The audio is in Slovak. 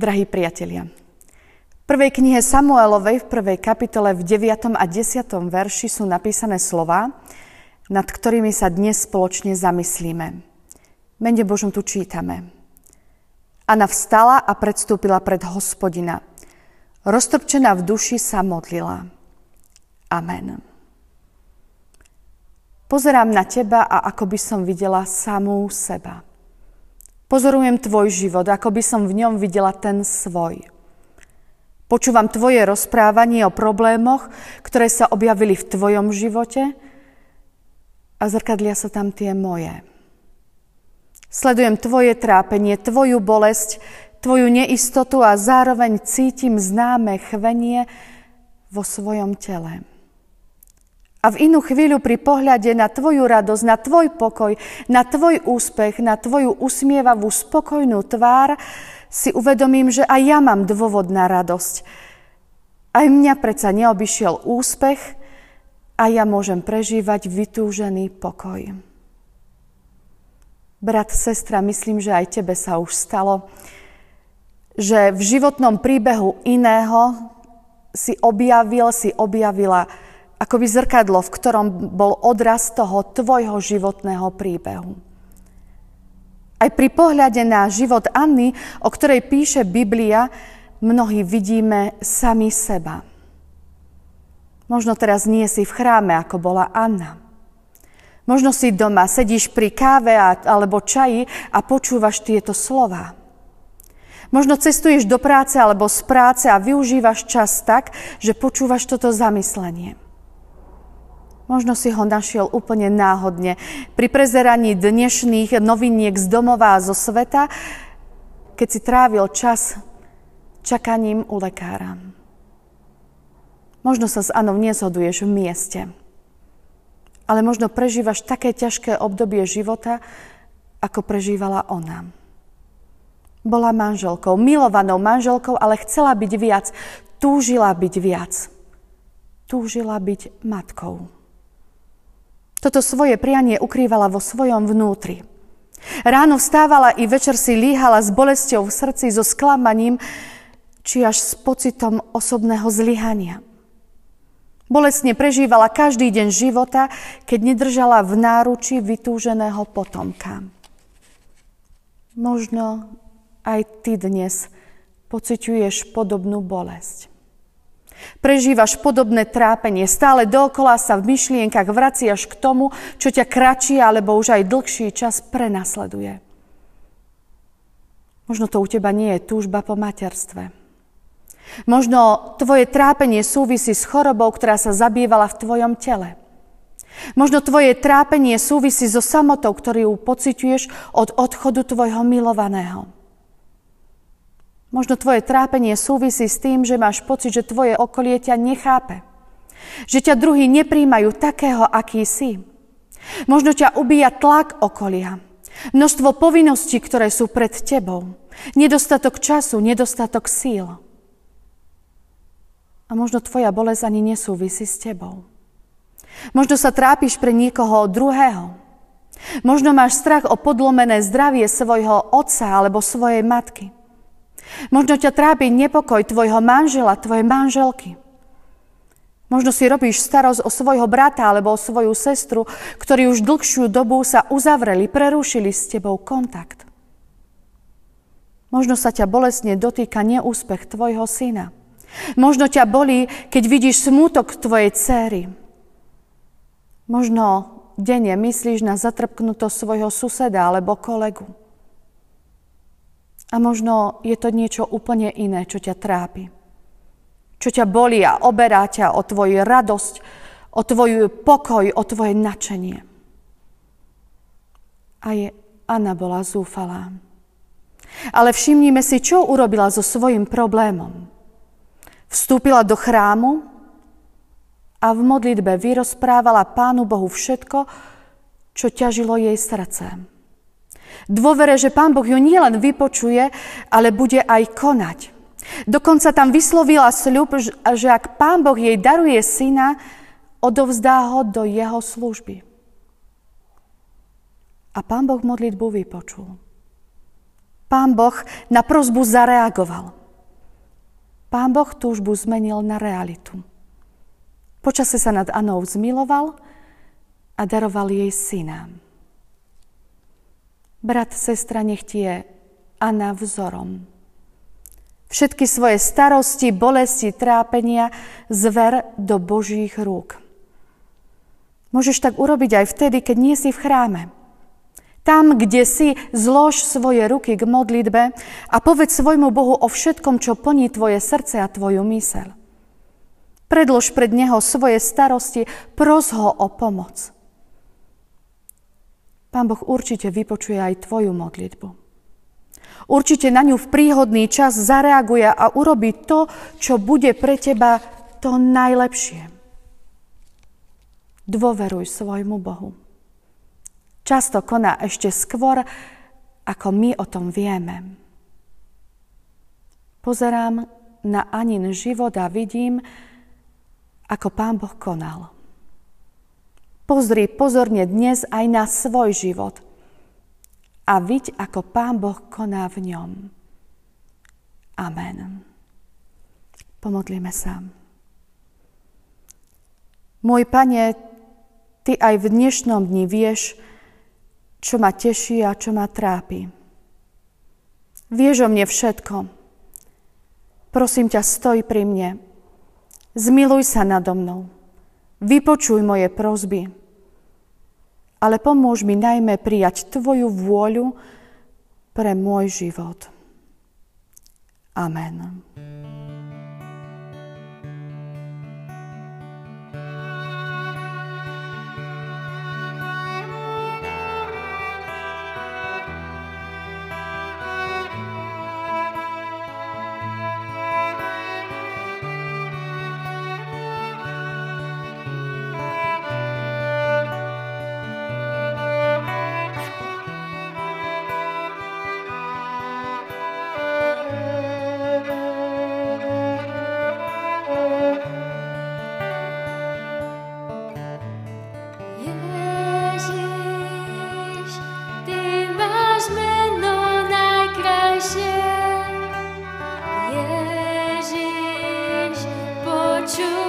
Drahí priatelia, v prvej knihe Samuelovej v prvej kapitole v 9. a 10. verši sú napísané slova, nad ktorými sa dnes spoločne zamyslíme. Mene Božom tu čítame. Anna vstala a predstúpila pred hospodina. Roztrpčená v duši sa modlila. Amen. Pozerám na teba a ako by som videla samú seba. Pozorujem tvoj život, ako by som v ňom videla ten svoj. Počúvam tvoje rozprávanie o problémoch, ktoré sa objavili v tvojom živote a zrkadlia sa tam tie moje. Sledujem tvoje trápenie, tvoju bolesť, tvoju neistotu a zároveň cítim známe chvenie vo svojom tele. A v inú chvíľu pri pohľade na tvoju radosť, na tvoj pokoj, na tvoj úspech, na tvoju usmievavú, spokojnú tvár, si uvedomím, že aj ja mám dôvod na radosť. Aj mňa predsa neobyšiel úspech a ja môžem prežívať vytúžený pokoj. Brat, sestra, myslím, že aj tebe sa už stalo, že v životnom príbehu iného si objavil, si objavila akoby zrkadlo, v ktorom bol odraz toho tvojho životného príbehu. Aj pri pohľade na život Anny, o ktorej píše Biblia, mnohí vidíme sami seba. Možno teraz nie si v chráme, ako bola Anna. Možno si doma, sedíš pri káve alebo čaji a počúvaš tieto slova. Možno cestuješ do práce alebo z práce a využívaš čas tak, že počúvaš toto zamyslenie. Možno si ho našiel úplne náhodne pri prezeraní dnešných noviniek z domova a zo sveta, keď si trávil čas čakaním u lekára. Možno sa s Anou nezhoduješ v mieste, ale možno prežívaš také ťažké obdobie života, ako prežívala ona. Bola manželkou, milovanou manželkou, ale chcela byť viac, túžila byť viac. Túžila byť matkou. Toto svoje prianie ukrývala vo svojom vnútri. Ráno vstávala i večer si líhala s bolesťou v srdci, so sklamaním, či až s pocitom osobného zlyhania. Bolesne prežívala každý deň života, keď nedržala v náruči vytúženého potomka. Možno aj ty dnes pociťuješ podobnú bolesť. Prežívaš podobné trápenie. Stále dokola sa v myšlienkach vraciaš k tomu, čo ťa kratší alebo už aj dlhší čas prenasleduje. Možno to u teba nie je túžba po materstve. Možno tvoje trápenie súvisí s chorobou, ktorá sa zabývala v tvojom tele. Možno tvoje trápenie súvisí so samotou, ktorú pociťuješ od odchodu tvojho milovaného. Možno tvoje trápenie súvisí s tým, že máš pocit, že tvoje okolie ťa nechápe. Že ťa druhí nepríjmajú takého, aký si. Možno ťa ubíja tlak okolia. Množstvo povinností, ktoré sú pred tebou. Nedostatok času, nedostatok síl. A možno tvoja bolesť ani nesúvisí s tebou. Možno sa trápiš pre niekoho druhého. Možno máš strach o podlomené zdravie svojho otca alebo svojej matky. Možno ťa trápi nepokoj tvojho manžela, tvojej manželky. Možno si robíš starosť o svojho brata alebo o svoju sestru, ktorí už dlhšiu dobu sa uzavreli, prerušili s tebou kontakt. Možno sa ťa bolestne dotýka neúspech tvojho syna. Možno ťa bolí, keď vidíš smútok tvojej céry. Možno denne myslíš na zatrpknutosť svojho suseda alebo kolegu. A možno je to niečo úplne iné, čo ťa trápi. Čo ťa bolí a oberá ťa o tvoju radosť, o tvoj pokoj, o tvoje načenie. A je Anna bola zúfalá. Ale všimnime si, čo urobila so svojim problémom. Vstúpila do chrámu a v modlitbe vyrozprávala Pánu Bohu všetko, čo ťažilo jej srdce. Dôvere, že Pán Boh ju nielen vypočuje, ale bude aj konať. Dokonca tam vyslovila sľub, že ak Pán Boh jej daruje syna, odovzdá ho do jeho služby. A Pán Boh modlitbu vypočul. Pán Boh na prozbu zareagoval. Pán Boh túžbu zmenil na realitu. Počase sa nad Anou zmiloval a daroval jej syna. Brat, sestra, nech ti je Anna vzorom. Všetky svoje starosti, bolesti, trápenia zver do Božích rúk. Môžeš tak urobiť aj vtedy, keď nie si v chráme. Tam, kde si, zlož svoje ruky k modlitbe a povedz svojmu Bohu o všetkom, čo plní tvoje srdce a tvoju mysel. Predlož pred Neho svoje starosti, pros ho o pomoc. Pán Boh určite vypočuje aj tvoju modlitbu. Určite na ňu v príhodný čas zareaguje a urobí to, čo bude pre teba to najlepšie. Dôveruj svojmu Bohu. Často koná ešte skôr, ako my o tom vieme. Pozerám na Anin život a vidím, ako Pán Boh konal. Pozri pozorne dnes aj na svoj život a vidť, ako Pán Boh koná v ňom. Amen. Pomodlíme sa. Môj Pane, Ty aj v dnešnom dni vieš, čo ma teší a čo ma trápi. Vieš o mne všetko. Prosím ťa, stoj pri mne. Zmiluj sa nado mnou. Vypočuj moje prozby ale pomôž mi najmä prijať Tvoju vôľu pre môj život. Amen. you.